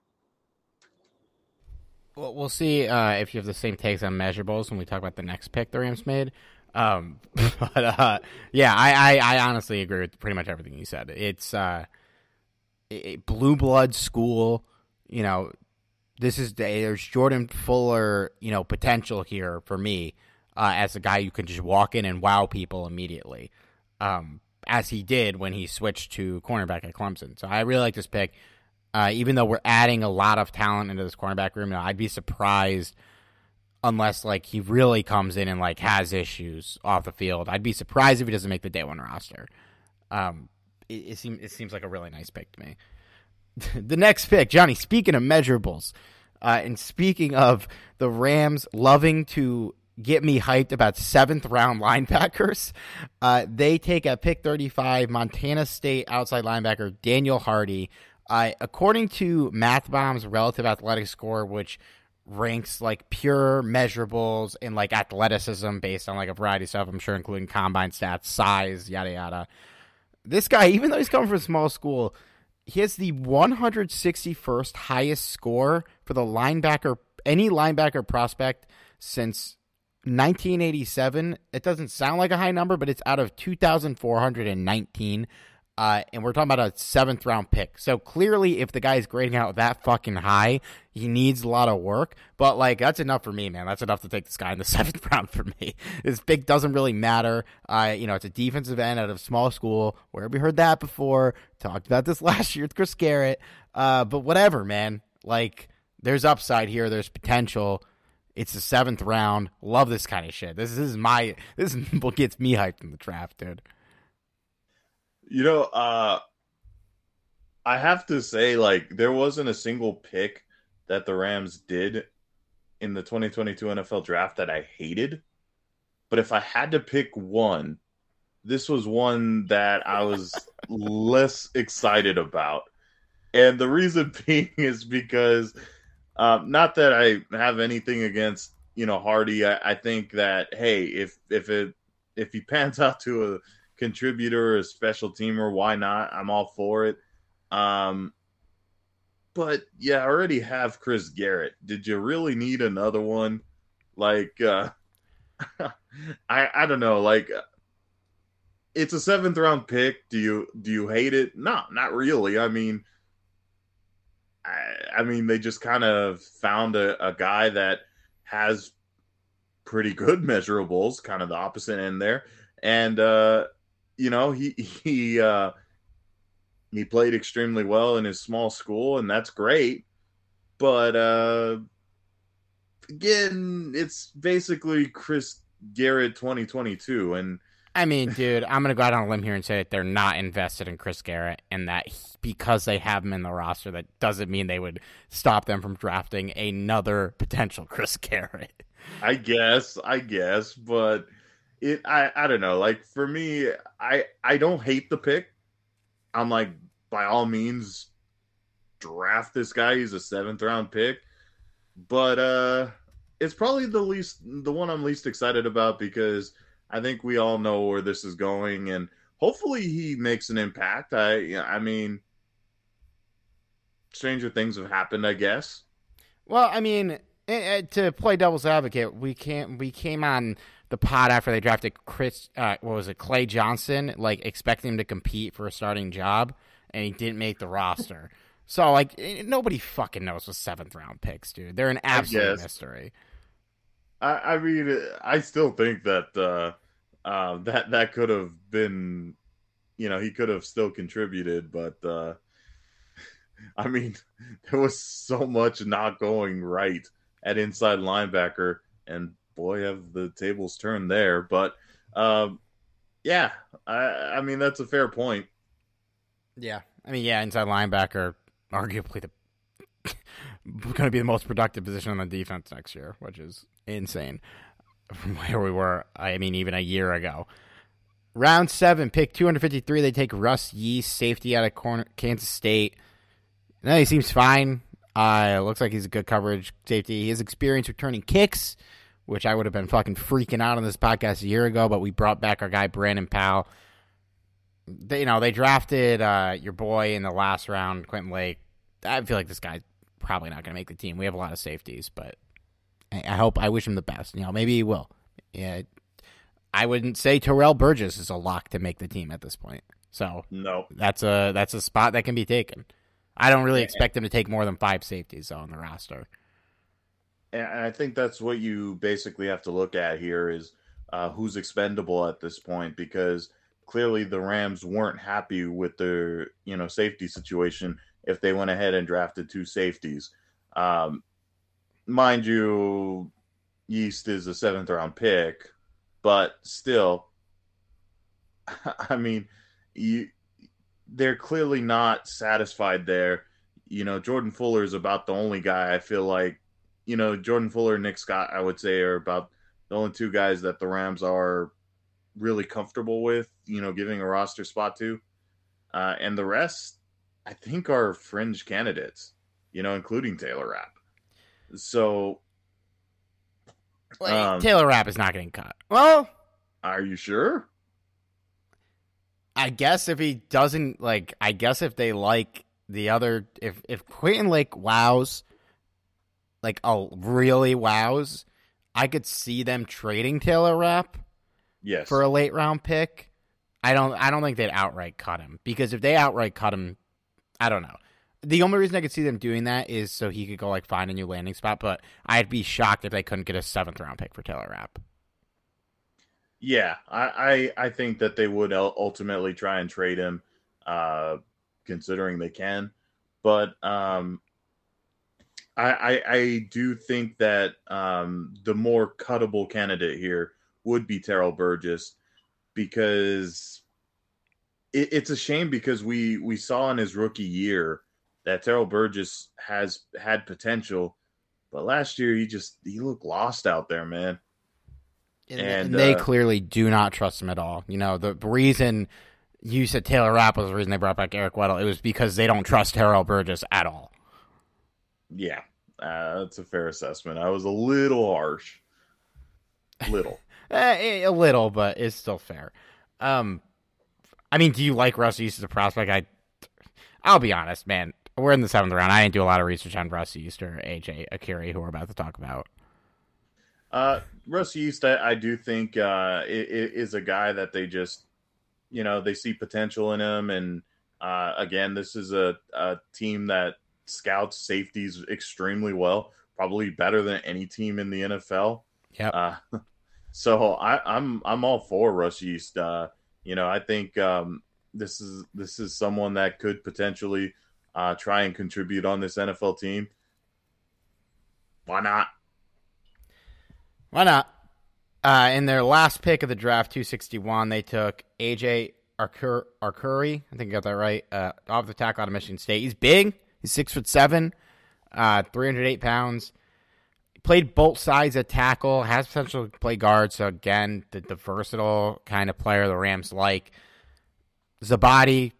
Well, we'll see uh, if you have the same takes on measurables when we talk about the next pick the Rams made. Um, but uh, yeah, I, I, I, honestly agree with pretty much everything you said. It's uh, blue blood school. You know, this is there's Jordan Fuller. You know, potential here for me uh, as a guy who can just walk in and wow people immediately, um, as he did when he switched to cornerback at Clemson. So I really like this pick. Uh, even though we're adding a lot of talent into this cornerback room, now, I'd be surprised unless like he really comes in and like has issues off the field. I'd be surprised if he doesn't make the day one roster. Um, it, it seems it seems like a really nice pick to me. the next pick, Johnny. Speaking of measurables, uh, and speaking of the Rams loving to get me hyped about seventh round linebackers, uh, they take a pick thirty five Montana State outside linebacker Daniel Hardy uh, according to MathBomb's relative athletic score, which ranks like pure measurables and like athleticism based on like a variety of stuff, I'm sure including combine stats, size, yada yada. This guy, even though he's coming from a small school, he has the 161st highest score for the linebacker, any linebacker prospect since 1987. It doesn't sound like a high number, but it's out of 2,419 uh, and we're talking about a seventh round pick. So clearly, if the guy's grading out that fucking high, he needs a lot of work. But like, that's enough for me, man. That's enough to take this guy in the seventh round for me. This pick doesn't really matter. Uh, you know, it's a defensive end out of small school. Where have we heard that before? Talked about this last year with Chris Garrett. Uh, but whatever, man. Like, there's upside here. There's potential. It's the seventh round. Love this kind of shit. This, this is my. This is what gets me hyped in the draft, dude. You know, uh, I have to say, like, there wasn't a single pick that the Rams did in the 2022 NFL draft that I hated. But if I had to pick one, this was one that I was less excited about. And the reason being is because, um, not that I have anything against, you know, Hardy. I, I think that, hey, if, if it, if he pans out to contributor, a special teamer, why not? I'm all for it. Um, but yeah, I already have Chris Garrett. Did you really need another one? Like, uh, I I don't know. Like, it's a seventh round pick. Do you do you hate it? No, not really. I mean, I, I mean they just kind of found a, a guy that has pretty good measurables, kind of the opposite end there, and uh, you know, he he uh, he played extremely well in his small school, and that's great. But uh, again, it's basically Chris Garrett 2022, and I mean, dude, I'm gonna go out on a limb here and say that they're not invested in Chris Garrett, and that he, because they have him in the roster, that doesn't mean they would stop them from drafting another potential Chris Garrett. I guess, I guess, but it I I don't know. Like for me, I I don't hate the pick. I'm like by all means draft this guy. He's a seventh round pick, but uh, it's probably the least the one I'm least excited about because I think we all know where this is going, and hopefully he makes an impact. I I mean, stranger things have happened, I guess. Well, I mean, to play devil's advocate, we can't we came on the pod after they drafted Chris, uh, what was it, Clay Johnson, like expecting him to compete for a starting job, and he didn't make the roster. So like eh, nobody fucking knows what seventh round picks, dude. They're an absolute mystery. I, I, mean, I still think that uh, uh, that that could have been, you know, he could have still contributed, but uh, I mean, there was so much not going right at inside linebacker, and boy, have the tables turned there. But um, yeah, I, I mean that's a fair point. Yeah, I mean, yeah, inside linebacker, arguably the going to be the most productive position on the defense next year, which is insane from where we were. I mean, even a year ago. Round seven, pick 253. They take Russ Yeast, safety out of corner, Kansas State. No, he seems fine. Uh, looks like he's a good coverage safety. He has experience returning kicks, which I would have been fucking freaking out on this podcast a year ago, but we brought back our guy Brandon Powell. They, you know, they drafted uh, your boy in the last round, Quentin Lake. I feel like this guy's probably not going to make the team. We have a lot of safeties, but I, I hope I wish him the best. You know, maybe he will. Yeah, I wouldn't say Terrell Burgess is a lock to make the team at this point. So No. that's a that's a spot that can be taken. I don't really expect him to take more than five safeties though on the roster. And I think that's what you basically have to look at here is uh, who's expendable at this point because clearly the Rams weren't happy with their you know safety situation if they went ahead and drafted two safeties. Um, mind you, Yeast is a seventh round pick, but still, I mean, you they're clearly not satisfied there. You know, Jordan Fuller is about the only guy I feel like you know, Jordan Fuller and Nick Scott, I would say, are about the only two guys that the Rams are really comfortable with, you know, giving a roster spot to. Uh, and the rest, I think, are fringe candidates, you know, including Taylor Rapp. So, Like, Um, Taylor Rapp is not getting cut. Well, are you sure? I guess if he doesn't like, I guess if they like the other, if if Quentin Lake wows, like a really wows, I could see them trading Taylor Rapp Yes. for a late round pick. I don't I don't think they'd outright cut him because if they outright cut him, I don't know. The only reason I could see them doing that is so he could go like find a new landing spot, but I'd be shocked if they couldn't get a seventh round pick for Taylor Rapp. Yeah, I, I I think that they would ultimately try and trade him, uh, considering they can. But um, I, I I do think that um, the more cuttable candidate here would be Terrell Burgess because it, it's a shame because we we saw in his rookie year that Terrell Burgess has had potential, but last year he just he looked lost out there, man. And, And, and they uh, clearly do not trust him at all. You know, the reason you said Taylor Rapp was the reason they brought back Eric Weddle, it was because they don't trust Terrell Burgess at all. Yeah, uh, that's a fair assessment. I was a little harsh. Little. Eh, a little, but it's still fair. Um, I mean, do you like Russ Yeast as a prospect? I, I'll be honest, man. We're in the seventh round. I didn't do a lot of research on Russ East or AJ Akiri, who we're about to talk about. Uh, Russ Yeast, I, I do think uh, is a guy that they just, you know, they see potential in him. And uh, again, this is a, a team that scouts safeties extremely well, probably better than any team in the NFL. Yeah. Uh, so I, I'm I'm all for Russ Yeast. Uh, you know, I think um, this is this is someone that could potentially uh, try and contribute on this NFL team. Why not? Why not? Uh, in their last pick of the draft, 261, they took AJ Arcur- Arcuri. I think I got that right. Uh, off the tackle out of Michigan State. He's big. He's six foot seven, uh, 308 pounds. Played both sides at tackle. Has potential to play guard. So again, the, the versatile kind of player the Rams like. Zabadi,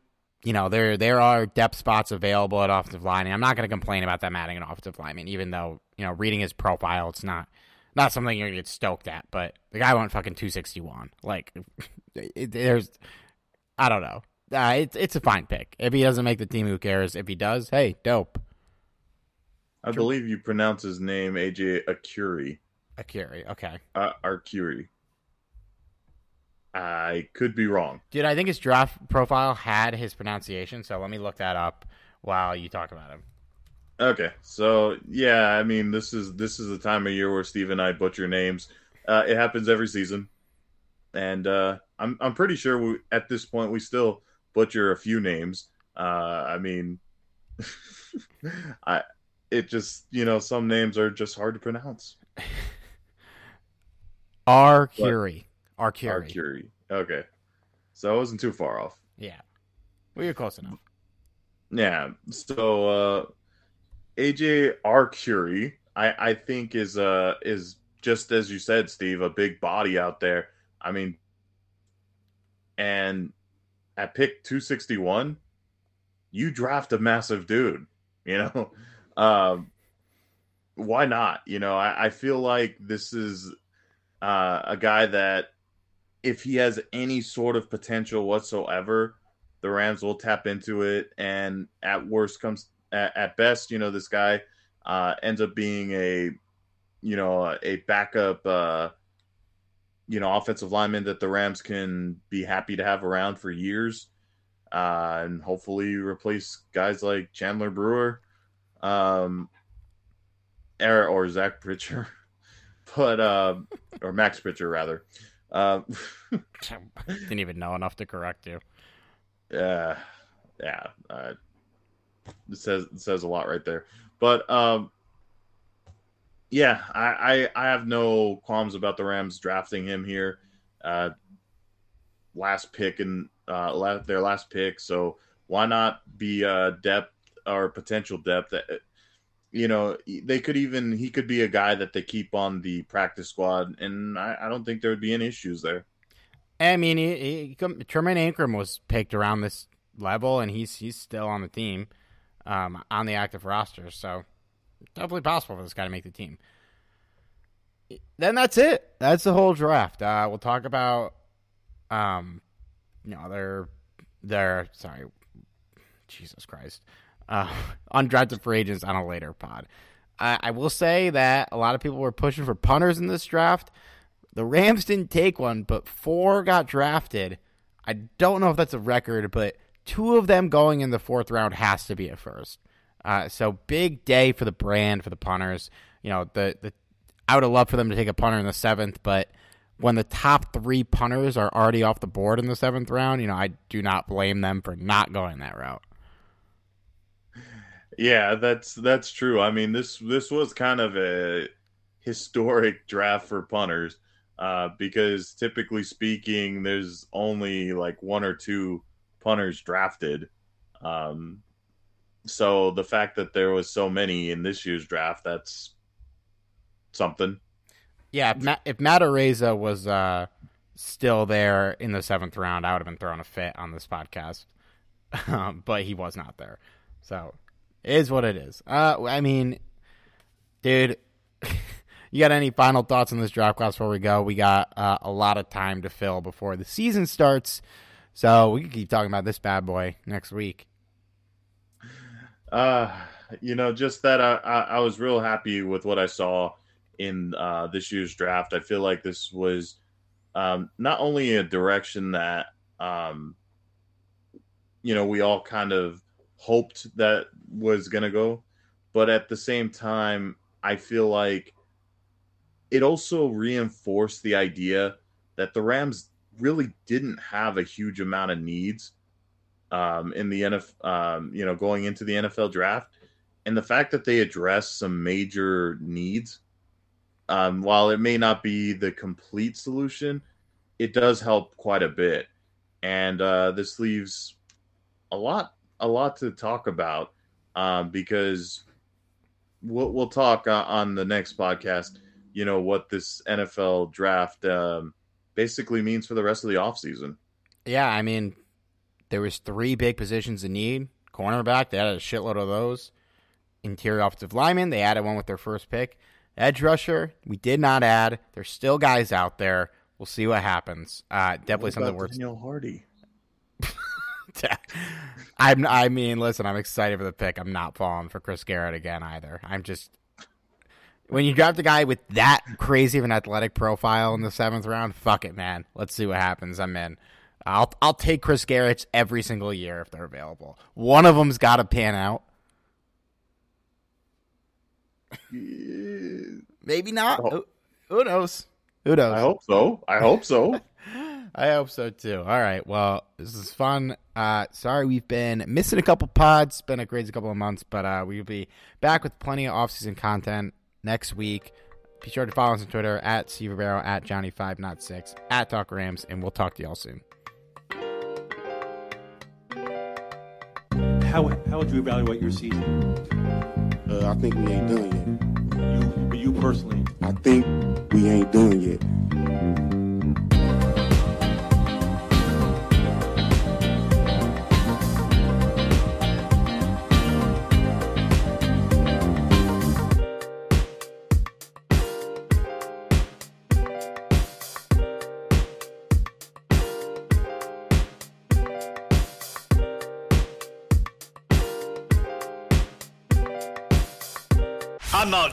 you know, there there are depth spots available at offensive line, and I'm not going to complain about them adding an offensive lineman, even though you know, reading his profile, it's not not something you're gonna get stoked at. But the guy went fucking 261. Like, it, there's, I don't know. Uh, it's it's a fine pick. If he doesn't make the team, who cares? If he does, hey, dope. I believe you pronounce his name AJ Akuri. Akuri, okay. Uh, Arcuri. I could be wrong. Dude, I think his draft profile had his pronunciation, so let me look that up while you talk about him. Okay, so yeah, I mean this is this is the time of year where Steve and I butcher names. Uh, it happens every season, and uh, I'm I'm pretty sure we, at this point we still butcher a few names. Uh, I mean, I it just you know some names are just hard to pronounce. R. Curie. R. Curie. Arcuri. Okay, so I wasn't too far off. Yeah. Well, you're close enough. Yeah. So uh AJ Arcuri, I, I think is uh is just as you said, Steve, a big body out there. I mean, and at pick 261, you draft a massive dude, you know? Um, why not? You know, I, I feel like this is uh, a guy that if he has any sort of potential whatsoever, the Rams will tap into it. And at worst comes at, at best, you know, this guy uh, ends up being a, you know, a backup, uh, you know, offensive lineman that the Rams can be happy to have around for years uh, and hopefully replace guys like Chandler Brewer, um, or, or Zach Pritchard, but uh, or Max Pritchard rather. Uh, Didn't even know enough to correct you. Yeah, yeah. Uh, it says it says a lot right there, but um, yeah, I, I I have no qualms about the Rams drafting him here. Uh, last pick and uh, their last pick. So why not be uh, depth or potential depth? Uh, you know, they could even he could be a guy that they keep on the practice squad, and I, I don't think there would be any issues there. I mean, he, he, Tremayne was picked around this level, and he's he's still on the team, um, on the active roster. So definitely possible for this guy to make the team. Then that's it. That's the whole draft. Uh, we'll talk about um, you know, they're they're sorry, Jesus Christ, uh, undrafted free agents on a later pod. I, I will say that a lot of people were pushing for punters in this draft. The Rams didn't take one, but four got drafted. I don't know if that's a record, but two of them going in the fourth round has to be a first. Uh, so big day for the brand for the punters. You know, the the I would have loved for them to take a punter in the seventh, but when the top three punters are already off the board in the seventh round, you know, I do not blame them for not going that route. Yeah, that's that's true. I mean, this this was kind of a historic draft for punters uh, because typically speaking, there's only like one or two punters drafted. Um, so the fact that there was so many in this year's draft, that's something. Yeah, if Matt, if was uh, still there in the seventh round, I would have been throwing a fit on this podcast. but he was not there. So is what it is. Uh, I mean, dude, you got any final thoughts on this draft class before we go? We got uh, a lot of time to fill before the season starts. So we can keep talking about this bad boy next week. Uh, you know, just that I, I, I was real happy with what I saw in uh, this year's draft. I feel like this was um, not only a direction that um, you know we all kind of hoped that was going to go, but at the same time, I feel like it also reinforced the idea that the Rams really didn't have a huge amount of needs um, in the NFL, um, you know, going into the NFL draft, and the fact that they address some major needs um, while it may not be the complete solution, it does help quite a bit. And uh, this leaves a lot, a lot to talk about um, because we'll, we'll talk uh, on the next podcast. You know what this NFL draft um, basically means for the rest of the offseason. Yeah, I mean, there was three big positions in need. Cornerback, they added a shitload of those. Interior offensive lineman, they added one with their first pick. Edge rusher, we did not add. There's still guys out there. We'll see what happens. Uh, definitely something worth. Daniel Hardy. I'm. I mean, listen. I'm excited for the pick. I'm not falling for Chris Garrett again either. I'm just. When you draft a guy with that crazy of an athletic profile in the seventh round, fuck it, man. Let's see what happens. I'm in. I'll I'll take Chris Garrett's every single year if they're available. One of them's got to pan out. Maybe not. Oh. Who knows? Who knows? I hope so. I hope so. I hope so too. All right. Well, this is fun. Uh, sorry we've been missing a couple pods. It's been a crazy couple of months, but uh, we'll be back with plenty of off-season content next week. Be sure to follow us on Twitter at Steve Ribeiro, at Johnny5 Not 6, at Talk Rams, and we'll talk to y'all soon. How, how would you evaluate your season? Uh, I think we ain't done yet. You, you personally. I think we ain't done yet.